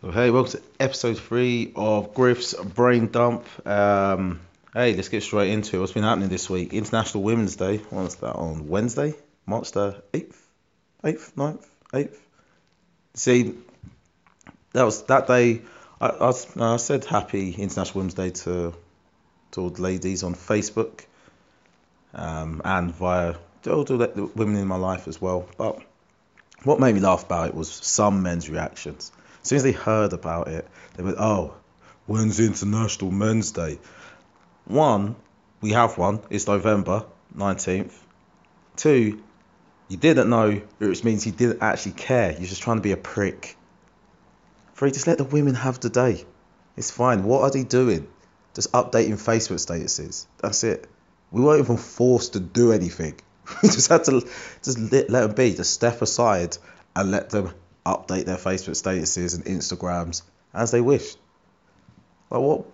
Hey, welcome to episode three of Griff's Brain Dump. Um, hey, let's get straight into it. What's been happening this week? International Women's Day. What's that on Wednesday, March the eighth, eighth, 9th, eighth. See, that was that day. I, I, I said Happy International Women's Day to to all the ladies on Facebook, um, and via all the women in my life as well. But what made me laugh about it was some men's reactions. Soon as they heard about it, they went, "Oh, when's International Men's Day?" One, we have one. It's November nineteenth. Two, you didn't know, which means you didn't actually care. You're just trying to be a prick. Three, just let the women have the day. It's fine. What are they doing? Just updating Facebook statuses. That's it. We weren't even forced to do anything. We just had to just let, let them be. Just step aside and let them update their Facebook statuses and Instagrams as they wish. Like what?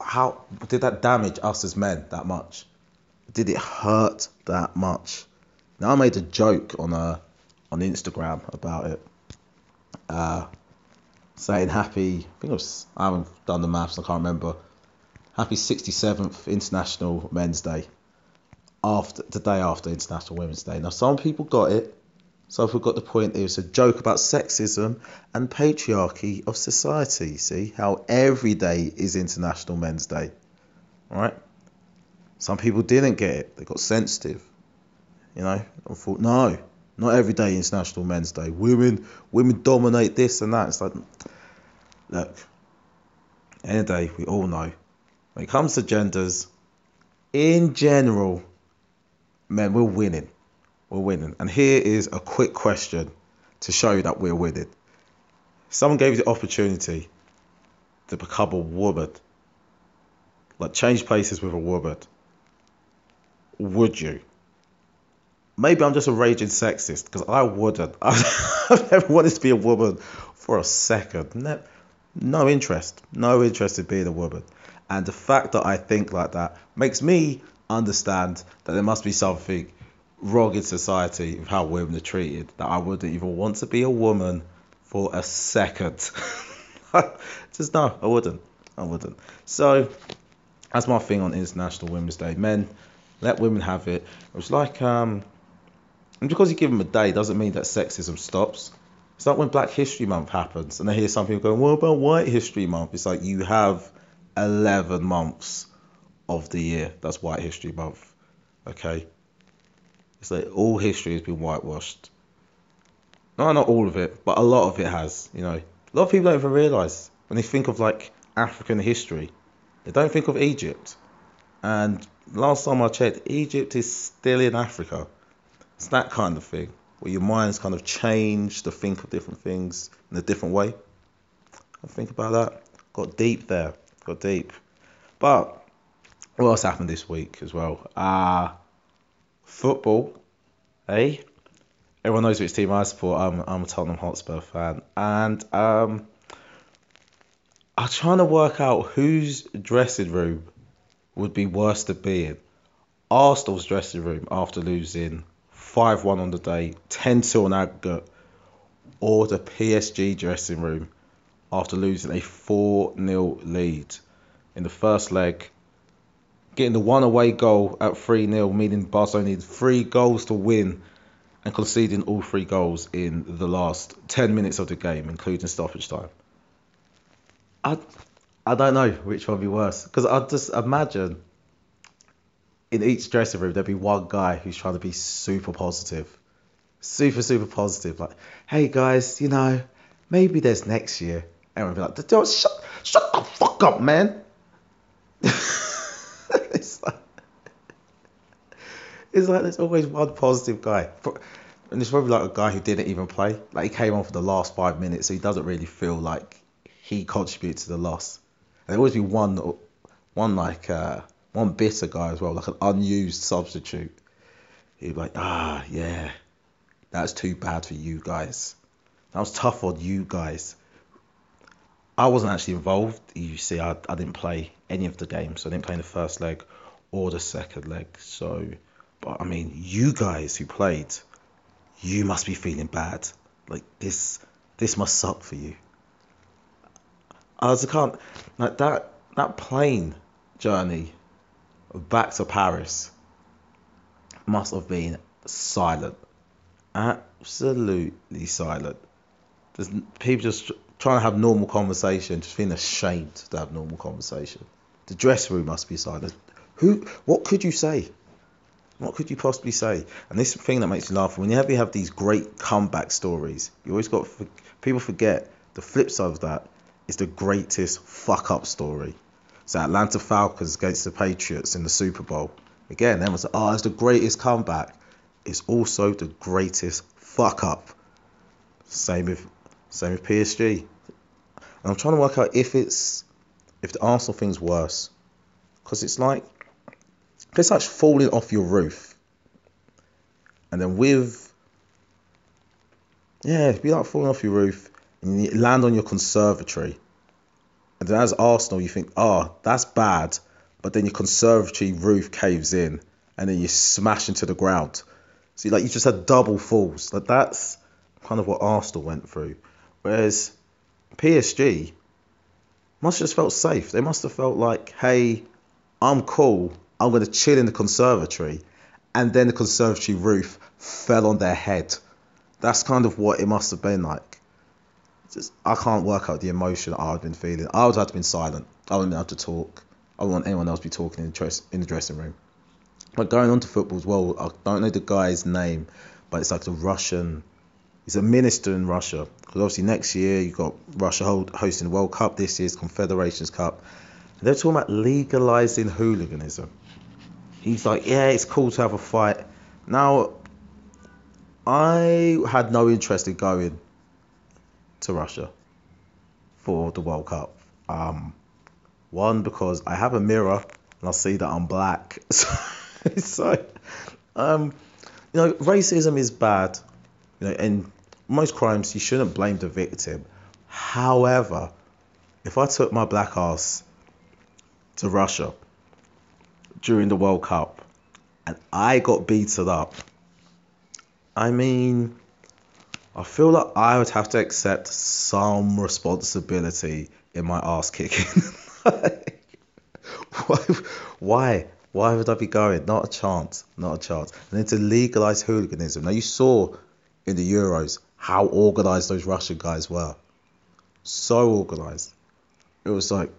How did that damage us as men that much? Did it hurt that much? Now I made a joke on uh, on Instagram about it, uh, saying happy. I think it was I haven't done the maths. I can't remember. Happy 67th International Men's Day. After the day after International Women's Day. Now some people got it. Some people got the point. It was a joke about sexism and patriarchy of society. See how every day is International Men's Day, right? Some people didn't get it. They got sensitive. You know, I thought no, not every day International Men's Day. Women, women dominate this and that. It's like, look, any day we all know when it comes to genders, in general, men we're winning, we're winning. And here is a quick question to show you that we're winning. Someone gave you the opportunity to become a woman, like change places with a woman, would you? Maybe I'm just a raging sexist because I wouldn't. I've never wanted to be a woman for a second. No, no interest. No interest in being a woman. And the fact that I think like that makes me understand that there must be something wrong in society of how women are treated. That I wouldn't even want to be a woman for a second. just no, I wouldn't. I wouldn't. So that's my thing on International Women's Day. Men, let women have it. It was like um, and because you give them a day doesn't mean that sexism stops. It's like when Black History Month happens, and I hear some people going, "What about White History Month?" It's like you have eleven months of the year. That's White History Month. Okay. It's like all history has been whitewashed. No, not all of it, but a lot of it has. You know, a lot of people don't even realize when they think of like African history, they don't think of Egypt. And last time I checked, Egypt is still in Africa. It's that kind of thing where your mind's kind of changed to think of different things in a different way. I think about that. Got deep there. Got deep. But what else happened this week as well? Uh football. Hey, everyone knows which team I support. I'm I'm a Tottenham Hotspur fan, and um, I'm trying to work out whose dressing room would be worse to be in. Arsenal's dressing room after losing 5 1 on the day, 10 2 on aggregate, or the PSG dressing room after losing a 4 0 lead in the first leg, getting the one away goal at 3 0, meaning Barcelona needed three goals to win, and conceding all three goals in the last 10 minutes of the game, including stoppage time. I, I don't know which one would be worse because I just imagine in each dressing room there'd be one guy who's trying to be super positive, super super positive. Like, hey guys, you know, maybe there's next year. Everyone would be like, "Dude, shut shut the fuck up, man. it's like it's like there's always one positive guy. And it's probably like a guy who didn't even play. Like he came on for the last five minutes, so he doesn't really feel like he contributed to the loss. And there always be one, one like uh, one bitter guy as well, like an unused substitute. He'd be like, ah, yeah, that's too bad for you guys. That was tough on you guys. I wasn't actually involved. You see, I, I didn't play any of the games. I didn't play in the first leg or the second leg. So, but I mean, you guys who played, you must be feeling bad. Like this, this must suck for you. I just can't like that that plane journey back to Paris must have been silent, absolutely silent. There's people just trying to have normal conversation, just feeling ashamed to have normal conversation. The dressing room must be silent. Who? What could you say? What could you possibly say? And this thing that makes me laugh when you have, you have these great comeback stories, you always got people forget the flip side of that is the greatest fuck up story. So Atlanta Falcons against the Patriots in the Super Bowl. Again, everyone's like, oh, it's the greatest comeback. It's also the greatest fuck up. Same with same with PSG. And I'm trying to work out if it's if the Arsenal thing's worse. Because it's like it's like falling off your roof. And then with yeah, it'd be like falling off your roof and you land on your conservatory. And then as Arsenal you think, oh, that's bad. But then your conservatory roof caves in and then you smash into the ground. See, like you just had double falls. Like that's kind of what Arsenal went through. Whereas PSG must just felt safe. They must have felt like, hey, I'm cool. I'm going to chill in the conservatory. And then the conservatory roof fell on their head. That's kind of what it must have been like. Just, I can't work out the emotion I've been feeling. I would have been silent. I wouldn't have to talk. I wouldn't want anyone else to be talking in the, dress, in the dressing room. But going on to football as well, I don't know the guy's name, but it's like the Russian he's a minister in Russia. Because obviously next year you've got Russia hold, hosting the World Cup. This year's Confederations Cup. They're talking about legalizing hooliganism. He's like, yeah, it's cool to have a fight. Now, I had no interest in going to Russia for the World Cup. Um, one because I have a mirror and I see that I'm black. So, so um, you know, racism is bad. You know, and most crimes you shouldn't blame the victim. However, if I took my black ass to Russia during the World Cup and I got beaten up, I mean, I feel like I would have to accept some responsibility in my ass kicking. why, why? Why would I be going? Not a chance. Not a chance. And then to legalize hooliganism. Now you saw in the Euros how organized those Russian guys were. So organized. It was like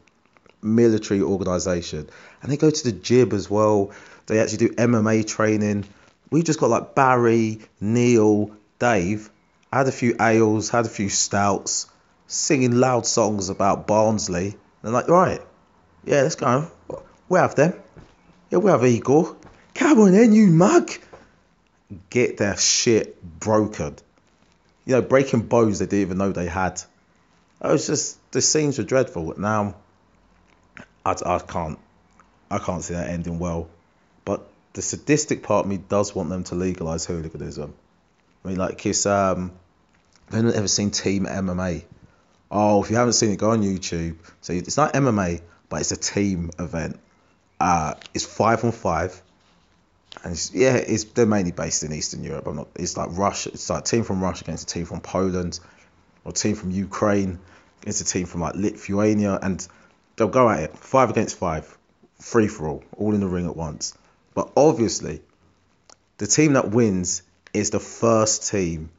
military organization. And they go to the gym as well. They actually do MMA training. We just got like Barry, Neil, Dave. Had a few ales, had a few stouts, singing loud songs about Barnsley. They're like, right, yeah, let's go. We have them. Yeah, we have Igor. Come on then, you mug. Get their shit broken you know, breaking bows they didn't even know they had. It was just the scenes were dreadful. Now, I, I can't, I can't see that ending well. But the sadistic part of me does want them to legalize hooliganism. I mean, like, kiss. Um, have ever seen Team MMA? Oh, if you haven't seen it, go on YouTube. So it's not MMA, but it's a team event. Uh, it's five on five and it's, yeah, it's they're mainly based in Eastern Europe. I'm not. It's like Russia. It's like team from Russia against a team from Poland, or team from Ukraine against a team from like Lithuania, and they'll go at it five against five, free for all, all in the ring at once. But obviously, the team that wins is the first team.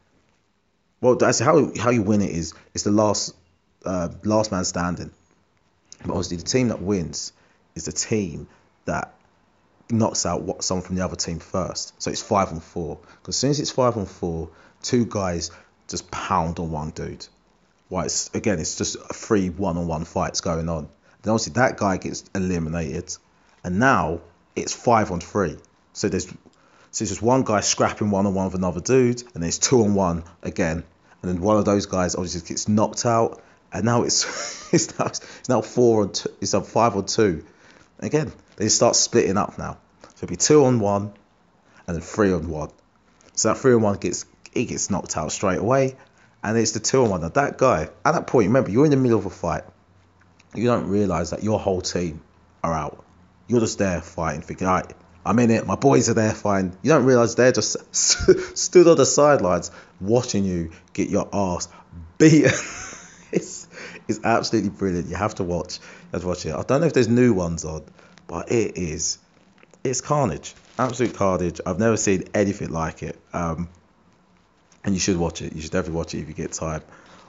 Well, that's how how you win it is it's the last uh, last man standing. But obviously, the team that wins is the team that knocks out what someone from the other team first. So it's five on four. Because as soon as it's five on four, two guys just pound on one dude. Why it's again, it's just a free one-on-one fights going on. Then obviously that guy gets eliminated, and now it's five on three. So there's so it's just one guy scrapping one-on-one with another dude, and there's two on one again, and then one of those guys obviously gets knocked out, and now it's it's now it's now four on two, it's a five on two. Again, they start splitting up now. So it'll be two on one and then three on one. So that three on one gets he gets knocked out straight away. And it's the two on one. Now that guy, at that point, remember, you're in the middle of a fight. You don't realise that your whole team are out. You're just there fighting, thinking, all right, I'm in it. My boys are there fighting. You don't realise they're just stood on the sidelines watching you get your ass beaten. it's it's absolutely brilliant. You have to watch. You have to watch it. I don't know if there's new ones on, but it is. It's carnage. Absolute carnage. I've never seen anything like it. Um, and you should watch it. You should definitely watch it if you get time.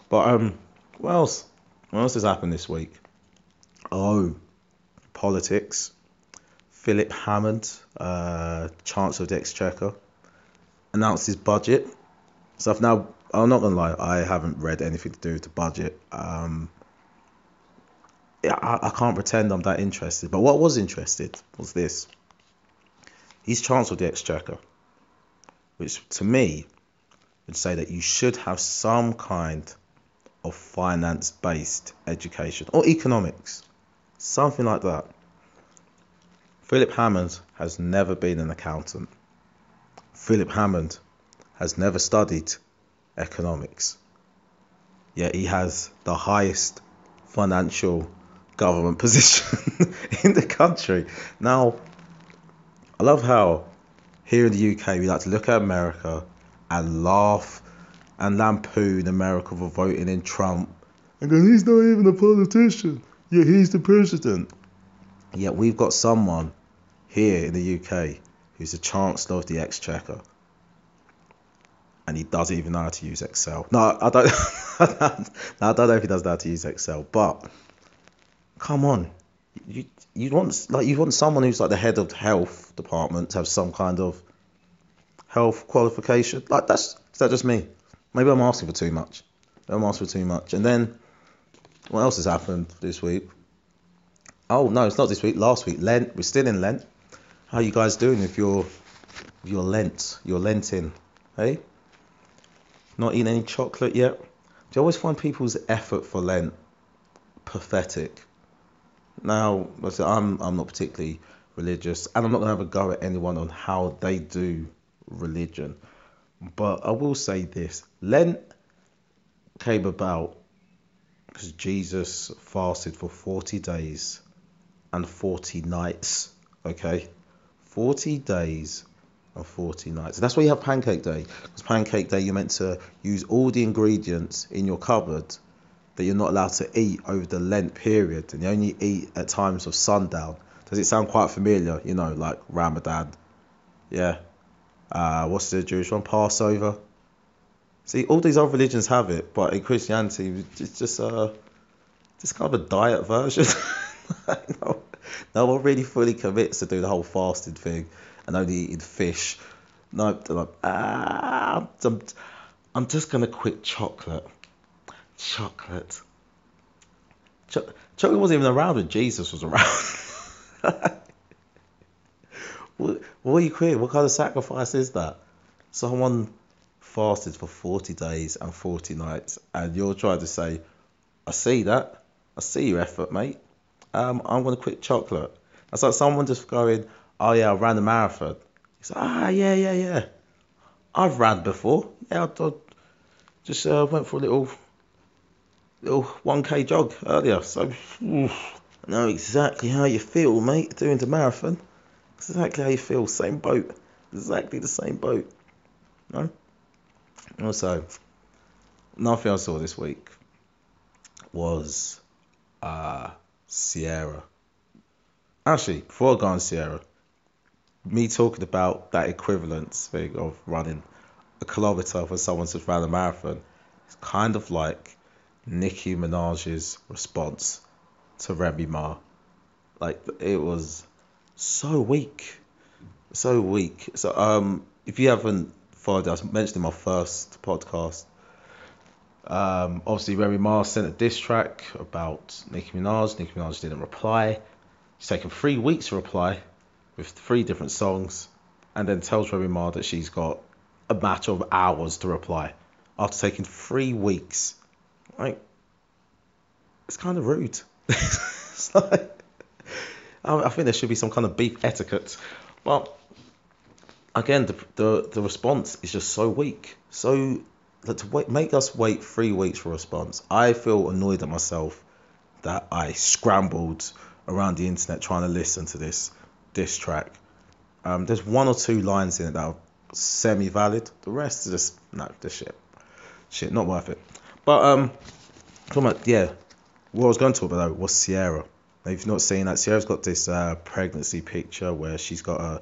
But um, what else? What else has happened this week? Oh, politics. Philip Hammond, uh, Chancellor of the Exchequer, announced his budget. So I've now, I'm not gonna lie, I haven't read anything to do with the budget. Um, I, I can't pretend I'm that interested. But what was interested was this. He's Chancellor of the Exchequer, which to me would say that you should have some kind of finance based education or economics, something like that. Philip Hammond has never been an accountant. Philip Hammond has never studied economics. Yet he has the highest financial government position in the country. Now, I love how here in the UK we like to look at America and laugh and lampoon America for voting in Trump and go, he's not even a politician. Yeah, he's the president. Yet we've got someone here in the UK who's the Chancellor of the Exchequer. And he doesn't even know how to use Excel. No, I don't. I don't know if he does know how to use Excel, but come on, you you want like you want someone who's like the head of the health department to have some kind of health qualification. Like that's is that just me? Maybe I'm asking for too much. I'm asking for too much. And then what else has happened this week? Oh no, it's not this week. Last week, Lent. We're still in Lent. How you guys doing if you're if you're Lent? You're Lenting, hey? Not eating any chocolate yet? Do you always find people's effort for Lent pathetic? Now, I'm I'm not particularly religious, and I'm not gonna have a go at anyone on how they do religion. But I will say this: Lent came about because Jesus fasted for 40 days and 40 nights. Okay, 40 days and 40 nights. That's why you have Pancake Day. Because Pancake Day, you're meant to use all the ingredients in your cupboard that you're not allowed to eat over the Lent period, and you only eat at times of sundown. Does it sound quite familiar? You know, like Ramadan. Yeah. Uh, what's the Jewish one? Passover. See, all these other religions have it, but in Christianity, it's just uh, just kind of a diet version. no, no one really fully commits to do the whole fasting thing and only eating fish. No, like, ah, I'm, I'm just gonna quit chocolate. Chocolate. Ch- chocolate wasn't even around when Jesus was around. what, what are you quitting? What kind of sacrifice is that? Someone fasted for 40 days and 40 nights, and you're trying to say, I see that. I see your effort, mate. Um, I'm going to quit chocolate. That's like someone just going, oh yeah, I ran a marathon. He's like, ah, yeah, yeah, yeah. I've ran before. Yeah, I, I just uh, went for a little little 1k jog earlier. So, oof, I know exactly how you feel, mate, doing the marathon. Exactly how you feel. Same boat. Exactly the same boat. No? Also, nothing I saw this week was uh, Ciara. Actually, before I go on Ciara, me talking about that equivalence thing of running a kilometer for someone to run a marathon, it's kind of like Nicki Minaj's response to Remy Ma. Like it was so weak, so weak. So um, if you haven't followed, I mentioned in my first podcast. Um, obviously Remy Ma sent a diss track about Nicki Minaj. Nicki Minaj didn't reply. She's taken three weeks to reply with three different songs, and then tells Remy Ma that she's got a matter of hours to reply after taking three weeks. Like, it's kind of rude. it's like, I think there should be some kind of beef etiquette. But again, the, the, the response is just so weak. So to wait, make us wait three weeks for a response, I feel annoyed at myself that I scrambled around the internet trying to listen to this diss track. Um, there's one or two lines in it that are semi valid. The rest is just no, this shit, shit, not worth it. But um, yeah, what I was going to talk about though was Ciara. Now, if you've not seen that, Ciara's got this uh, pregnancy picture where she's got a,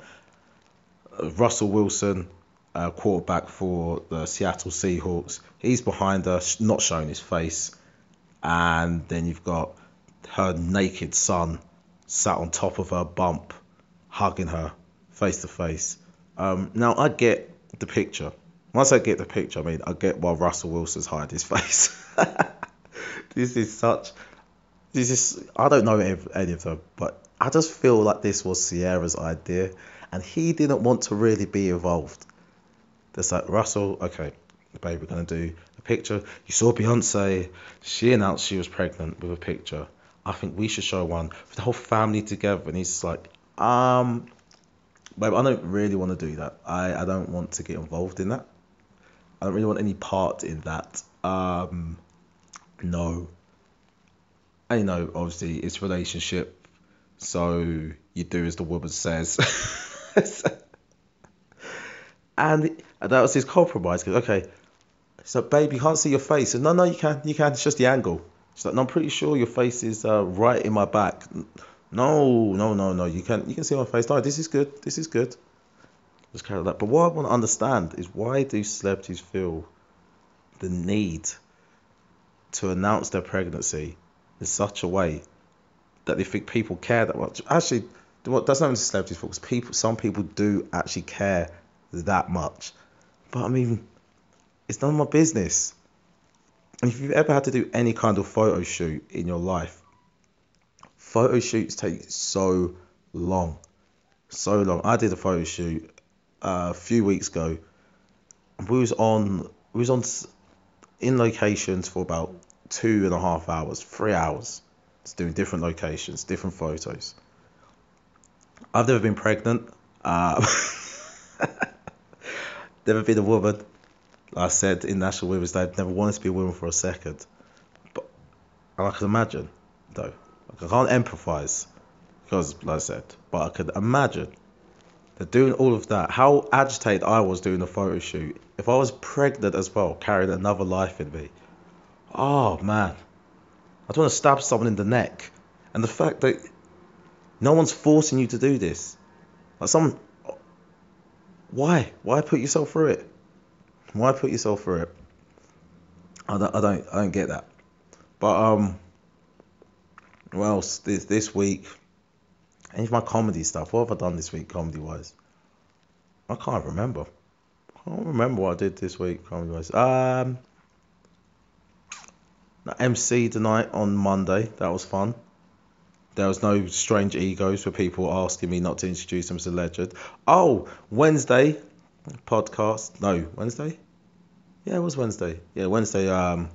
a Russell Wilson, uh, quarterback for the Seattle Seahawks. He's behind her, not showing his face, and then you've got her naked son sat on top of her bump, hugging her face to face. Um, now I get the picture. Once I get the picture, I mean, I get why Russell Wilson's hiding his face. this is such. This is. I don't know any of them, but I just feel like this was Ciara's idea, and he didn't want to really be involved. There's like Russell. Okay, babe, we're gonna do a picture. You saw Beyonce. She announced she was pregnant with a picture. I think we should show one for the whole family together. And he's like, um, babe, I don't really want to do that. I, I don't want to get involved in that. I don't really want any part in that. Um, no. And you know, obviously, it's relationship, so you do as the woman says. and that was his compromise. Cause, okay, so babe, you can't see your face. And no, no, you can, you can. It's just the angle. She's like, no, I'm pretty sure your face is uh, right in my back. No, no, no, no. You can, you can see my face. No, this is good. This is good. Just carry that. But what I want to understand is why do celebrities feel the need to announce their pregnancy in such a way that they think people care that much? Actually, what that's not even celebrities' fault. Because people, some people do actually care that much. But I mean, it's none of my business. And if you've ever had to do any kind of photo shoot in your life, photo shoots take so long, so long. I did a photo shoot a few weeks ago. We was on we was on in locations for about two and a half hours, three hours, just doing different locations, different photos. I've never been pregnant. Uh, never been a woman. Like I said in National Women's Day, I've never wanted to be a woman for a second. But and I can imagine, though. I can't empathise because, like I said, but I could imagine that doing all of that, how agitated I was doing the photo shoot. If I was pregnant as well, carrying another life in me, oh man, I'd want to stab someone in the neck. And the fact that no one's forcing you to do this, like some, why, why put yourself through it? Why put yourself through it? I don't, I don't, I don't get that. But um, well, this this week any of my comedy stuff. What have I done this week, comedy wise? I can't remember. I can't remember what I did this week, comedy wise. Um, MC tonight on Monday. That was fun. There was no strange egos for people asking me not to introduce them as a legend. Oh, Wednesday podcast. No, Wednesday. Yeah, it was Wednesday. Yeah, Wednesday. Um,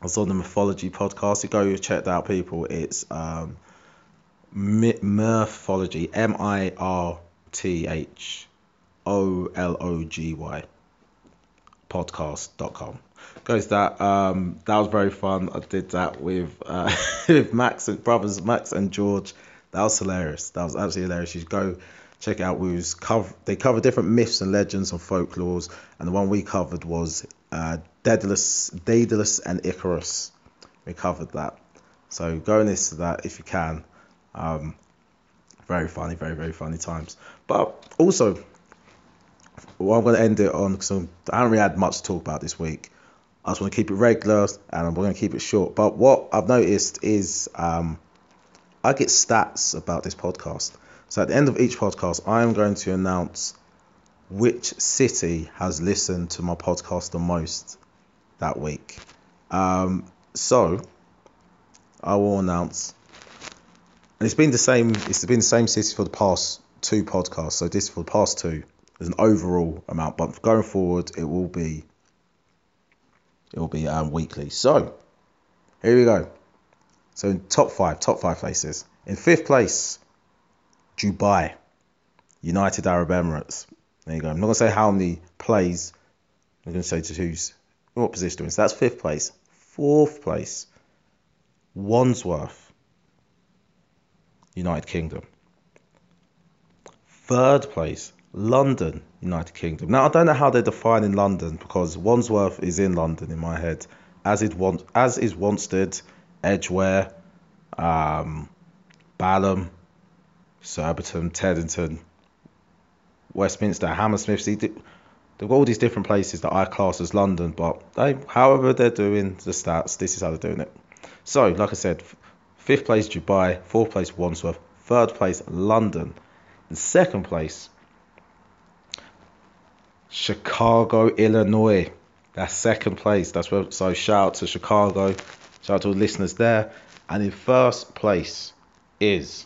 I was on the Mirthology podcast. You go check that out, people. It's um Mirthology, M I R T H O L O G Y podcast.com. Goes that um that was very fun. I did that with uh with Max and brothers Max and George. That was hilarious. That was absolutely hilarious. You should go check out Woo's cover they cover different myths and legends and folklores and the one we covered was uh Daedalus Daedalus and Icarus. We covered that. So go and listen to that if you can. Um, very funny, very very funny times. But also, well, I'm going to end it on because I haven't really had much to talk about this week. I just want to keep it regular and I'm going to keep it short. But what I've noticed is um, I get stats about this podcast. So at the end of each podcast, I am going to announce which city has listened to my podcast the most that week. Um, so I will announce and it's been the same. It's been the same city for the past two podcasts. So this for the past two is an overall amount, but going forward it will be it will be um, weekly. So here we go. So in top five, top five places. In fifth place, Dubai, United Arab Emirates. There you go. I'm not gonna say how many plays. I'm gonna say to who's what position. So that's fifth place. Fourth place, Wandsworth. United Kingdom. Third place, London, United Kingdom. Now I don't know how they're defining London because Wandsworth is in London in my head, as it want as is Wanstead, Edgware, um, Balham, Surbiton, Teddington, Westminster, Hammersmith. They've got all these different places that I class as London, but they, however they're doing the stats, this is how they're doing it. So, like I said, fifth place Dubai, fourth place Wandsworth, third place London, second place Chicago, Illinois. That's second place. That's where. So shout out to Chicago. Shout out to the listeners there. And in first place is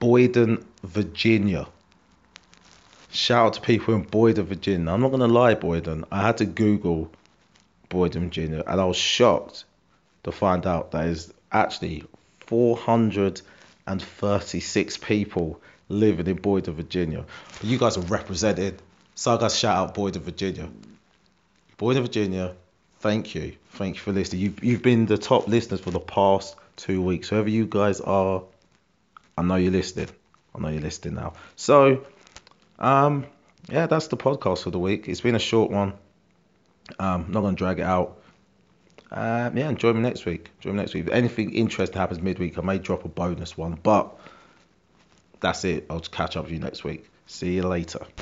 Boydton, Virginia. Shout out to people in Boydton, Virginia. I'm not gonna lie, Boydton. I had to Google Boydton, Virginia, and I was shocked to find out that is actually 436 people living in Boyd Boydton, Virginia. You guys are represented. So guys, shout out Boyd Boydton, Virginia. Boyd Boydton, Virginia, thank you. Thank you for listening. You've, you've been the top listeners for the past two weeks. Whoever you guys are, I know you're listening. I know you're listening now. So, um, yeah, that's the podcast for the week. It's been a short one. Um, not gonna drag it out. Um, yeah, enjoy me next week. Enjoy me next week. If anything interesting happens midweek, I may drop a bonus one. But that's it. I'll catch up with you next week. See you later.